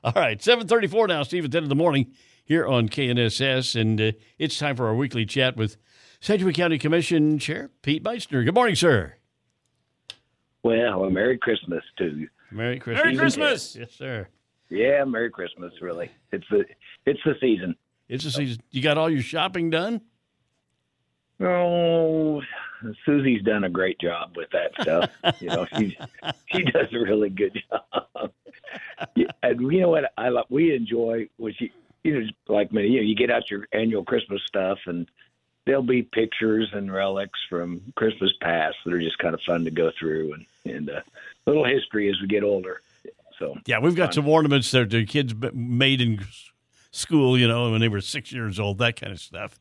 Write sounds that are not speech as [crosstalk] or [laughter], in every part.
[laughs] All right, 734 now, Steve, at 10 in the morning here on KNSS. And uh, it's time for our weekly chat with Sedgwick County Commission Chair Pete Meitzner. Good morning, sir. Well, a Merry Christmas to you. Merry Christmas. Merry Christmas. Yes, sir. Yeah, Merry Christmas. Really, it's the it's the season. It's the season. You got all your shopping done? Oh, Susie's done a great job with that stuff. you know, she she does a really good job. And you know what I love? We enjoy what she you know like me. You know, you get out your annual Christmas stuff, and there'll be pictures and relics from Christmas past that are just kind of fun to go through, and and uh, little history as we get older. So Yeah, we've got some ornaments that the kids made in school, you know, when they were six years old, that kind of stuff.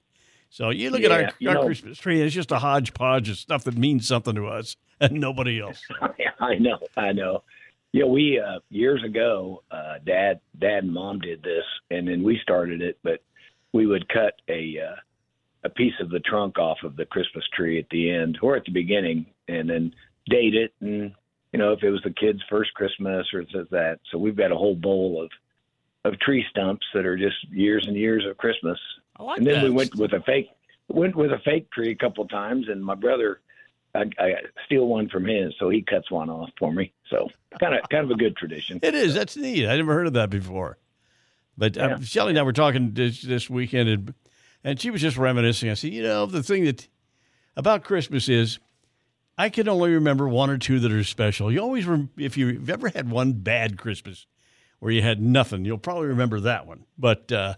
So you look Yeah, at you our, our know- Christmas tree, it's just a hodgepodge of stuff that means something to us and nobody else. [laughs] I know, I know. Yeah, we uh, years ago, uh, dad, dad and mom did this, and then we started it. But we would cut a uh, a piece of the trunk off of the Christmas tree at the end or at the beginning, and then date it, and you know if it was the kid's first Christmas or it says that. So we've got a whole bowl of of tree stumps that are just years and years of Christmas. I like and then that. we went with a fake went with a fake tree a couple of times, and my brother. I, I steal one from his, so he cuts one off for me. So kind of kind of a good tradition. It is. That's neat. I never heard of that before. But uh, Yeah. Shelly and I were talking this, this weekend, and, and she was just reminiscing. I said, you know, the thing that about Christmas is I can only remember one or two that are special. You always, rem- if you've ever had one bad Christmas where you had nothing, you'll probably remember that one. But uh,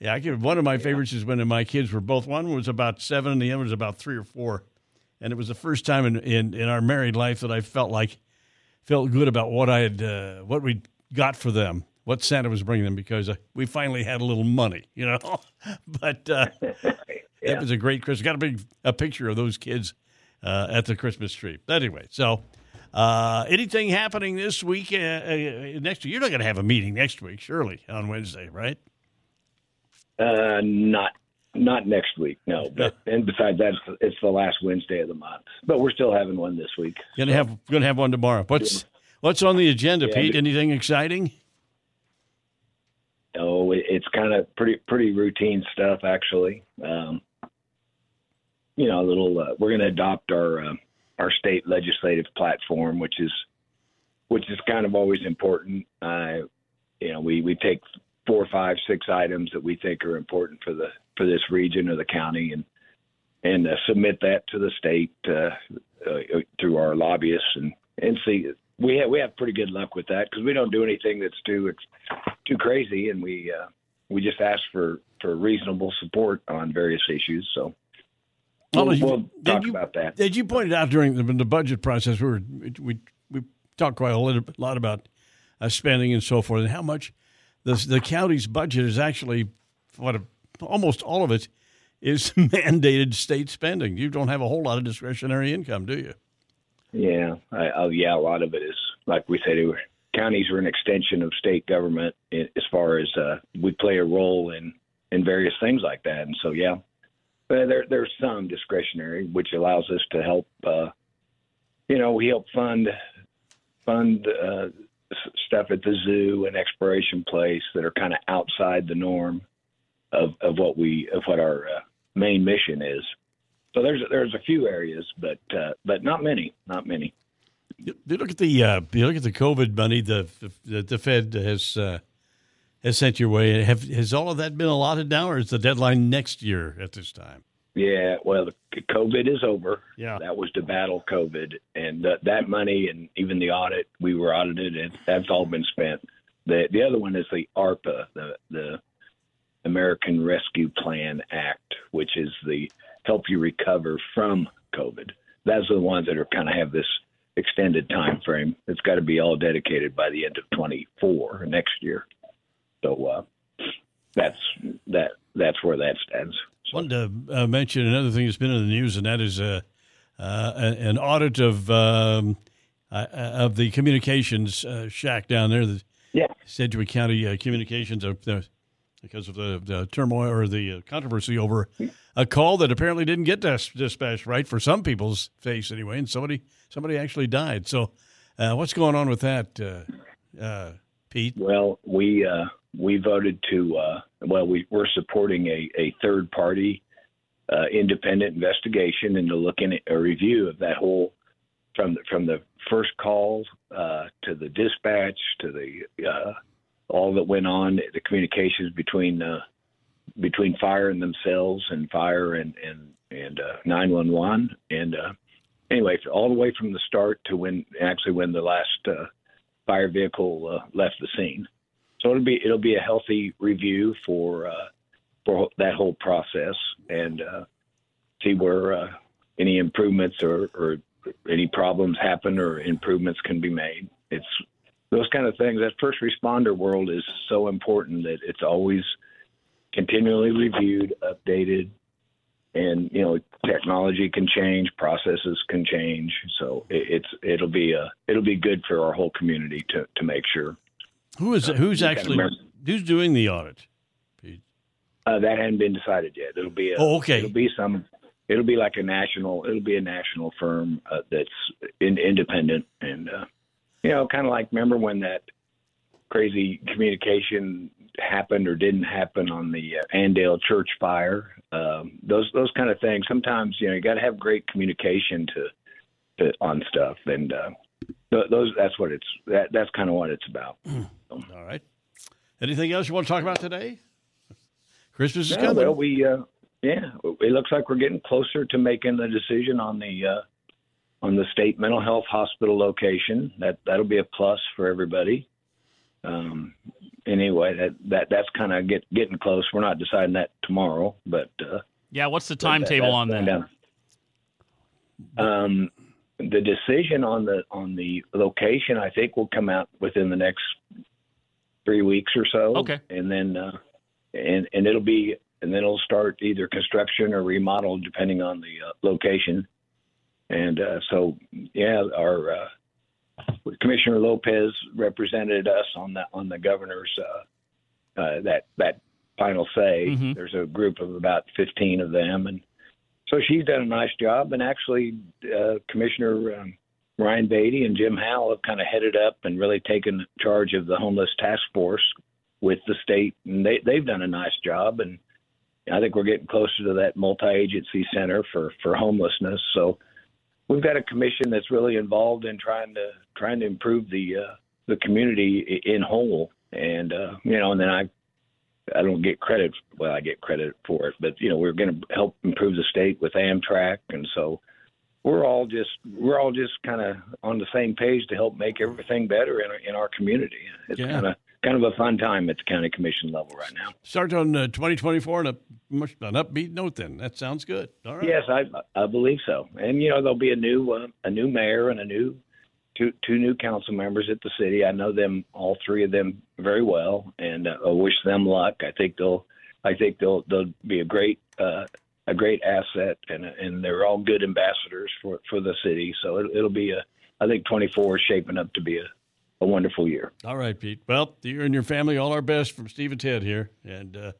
yeah, I can, one of my favorites is when my kids were both, one was about seven and the other was about three or four. And it was the first time in, in, in our married life that I felt like felt good about what I had, uh, what we got for them, what Santa was bringing them, because uh, we finally had a little money, you know. [laughs] but uh, [laughs] it was a great Christmas. Got a big a picture of those kids uh, at the Christmas tree. But Anyway, so uh, anything happening this week? Uh, uh, next week, you're not going to have a meeting next week, surely on Wednesday, right? Uh, not not next week, no. [laughs] But and besides that, it's, it's the last Wednesday of the month. But we're still having one this week. Going to have going to have one tomorrow. What's what's on the agenda, Yeah, Pete? Anything exciting? No, it, it's kind of pretty pretty routine stuff actually. Um, you know, a little. Uh, we're going to adopt our uh, our state legislative platform, which is which is kind of always important. Uh, you know, we we take four, five, six items that we think are important for the for this region or the county, and and uh, submit that to the state uh, uh, through our lobbyists and and see. We have we have pretty good luck with that because we don't do anything that's too ex- too crazy, and we uh, we just ask for for reasonable support on various issues. So we'll, Well, we'll talk you- about that. did you pointed out during the, the budget process, we were we we talked quite a little, lot about uh, spending and so forth, and how much the the county's budget is actually what almost all of it is [laughs] mandated state spending. You don't have a whole lot of discretionary income, do you? Yeah, I, oh, yeah. A lot of it is like we said. Counties are an extension of state government as far as uh, we play a role in in various things like that. And so, yeah, but there there's some discretionary, which allows us to help. Uh, you know, we help fund fund uh, stuff at the zoo and exploration place that are kind of outside the norm of of what we of what our uh, main mission is. So there's there's a few areas, but uh, but not many, not many. You look at the uh, you look at the COVID money the the, the Fed has uh, has sent your way. Have has all of that been allotted now, or is the deadline next year at this time? Yeah, well, the COVID is over. Yeah. that was to battle COVID, and uh, that money and even the audit we were audited, and that's all been spent. The the other one is the ARPA, the the American Rescue Plan Act, which is the help you recover from COVID. Those are the ones that are kind of have this extended time frame. It's got to be all dedicated by the end of 24 next year. So uh, that's that that's where that stands. So, Wanted to uh, mention another thing that's been in the news, and that is uh, uh, an audit of um, uh, of the communications uh, shack down there, the yeah, Sedgwick County uh, Communications, uh, the- because of the, the turmoil or the uh, controversy over a call that apparently didn't get dis- dispatched right for some people's face anyway, and somebody somebody actually died. So, uh, what's going on with that, uh, uh, Pete? Well, we uh, we voted to uh, well, we we're supporting a, a third party independent investigation into looking at a review of that whole from the, from the first call to the dispatch to the all that went on, the communications between uh, between fire and themselves and fire and and and uh, 911 and uh, anyway all the way from the start to when actually when the last uh, fire vehicle left the scene. So it'll be it'll be a healthy review for for that whole process and see where any improvements or, or any problems happen or improvements can be made. It's those kind of things. That first responder world is so important that it's always continually reviewed, updated, and you know technology can change, processes can change. So it, it's it'll be a it'll be good for our whole community to to make sure. Who is who's you can actually who's doing the audit? Uh, that hadn't been decided yet. It'll be a, Oh, okay. It'll be some. It'll be like a national. It'll be a national firm uh, that's in, independent and uh, you know, kind of like remember when that crazy communication happened or didn't happen on the uh, Andale Church fire. Um, those those kind of things. Sometimes you know you got to have great communication to, to on stuff, and uh, th- those that's what it's that that's kind of what it's about. All right. Anything else you want to talk about today? Christmas is Yeah, coming. well, we uh, yeah, it looks like we're getting closer to making the decision on the uh, on the state mental health hospital location. That that'll be a plus for everybody. Um, anyway, that that that's kind of get getting close. We're not deciding that tomorrow, but uh, Yeah, what's the that- timetable that's on that? down. Um, the decision on the on the location, I think, will come out within the next three weeks or so. Okay. and then uh, and and it'll be and then it'll start either construction or remodel depending on the uh, location. And uh, so, yeah, our uh, Commissioner Lopez represented us on the on the governor's uh, uh, that that final say. Mhm. There's a group of about 15 of them, and so she's done a nice job. And actually, uh, Commissioner um, Ryan Baty and Jim Howell have kind of headed up and really taken charge of the homeless task force with the state, and they they've done a nice job. And I think we're getting closer to that multi-agency center for for homelessness. So we've got a commission that's really involved in trying to trying to improve the uh, the community in whole. And uh, you know, and then I I don't get credit. Well, I get credit for it, but you know, we're going to help improve the state with Amtrak, and so we're all just we're all just kind of on the same page to help make everything better in our, in our community. It's Yeah. kind of kind of a fun time at the county commission level right now. Start on uh, 2024 on a much an upbeat note. Then that sounds good. All right. Yes, I I believe so. And you know, there'll be a new uh, a new mayor and a new two two new council members at the city. I know them all three of them very well, and uh, I wish them luck. I think they'll I think they'll they'll be a great uh, a great asset, and and they're all good ambassadors for for the city. So it, it'll be a I think 24 is shaping up to be a a wonderful year. All right, Pete. Well, you and your family, all our best from Steve and Ted here. And uh,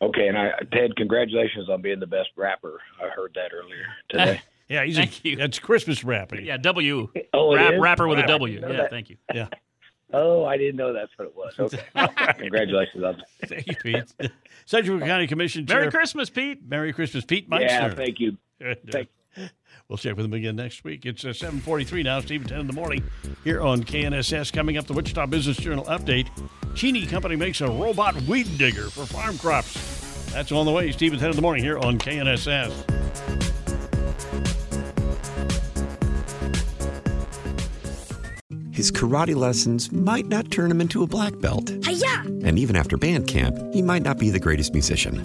Okay, and I, Ted, congratulations on being the best rapper. I heard that earlier today. [laughs] yeah, he's Thank a, you. That's Christmas rapping. Yeah, W. Oh, Rap, is? rapper with a Wow, I W. Yeah, that. thank you. Yeah. Oh, I didn't know that's what it was. Okay. [laughs] Congratulations on that. Thank you, Pete. [laughs] Sedgwick County Commission Merry Christmas, Pete. Merry Christmas, Pete Yeah, Meitzner. thank you. Good. Thank, We'll check with him again next week. It's uh, 743 now, Steve, 10 in the morning here on KNSS. Coming up, the Wichita Business Journal update. Cheney Company makes a robot weed digger for farm crops. That's on the way, Steve, 10 in the morning here on KNSS. His karate lessons might not turn him into a black belt. Hiya! And even after band camp, he might not be the greatest musician.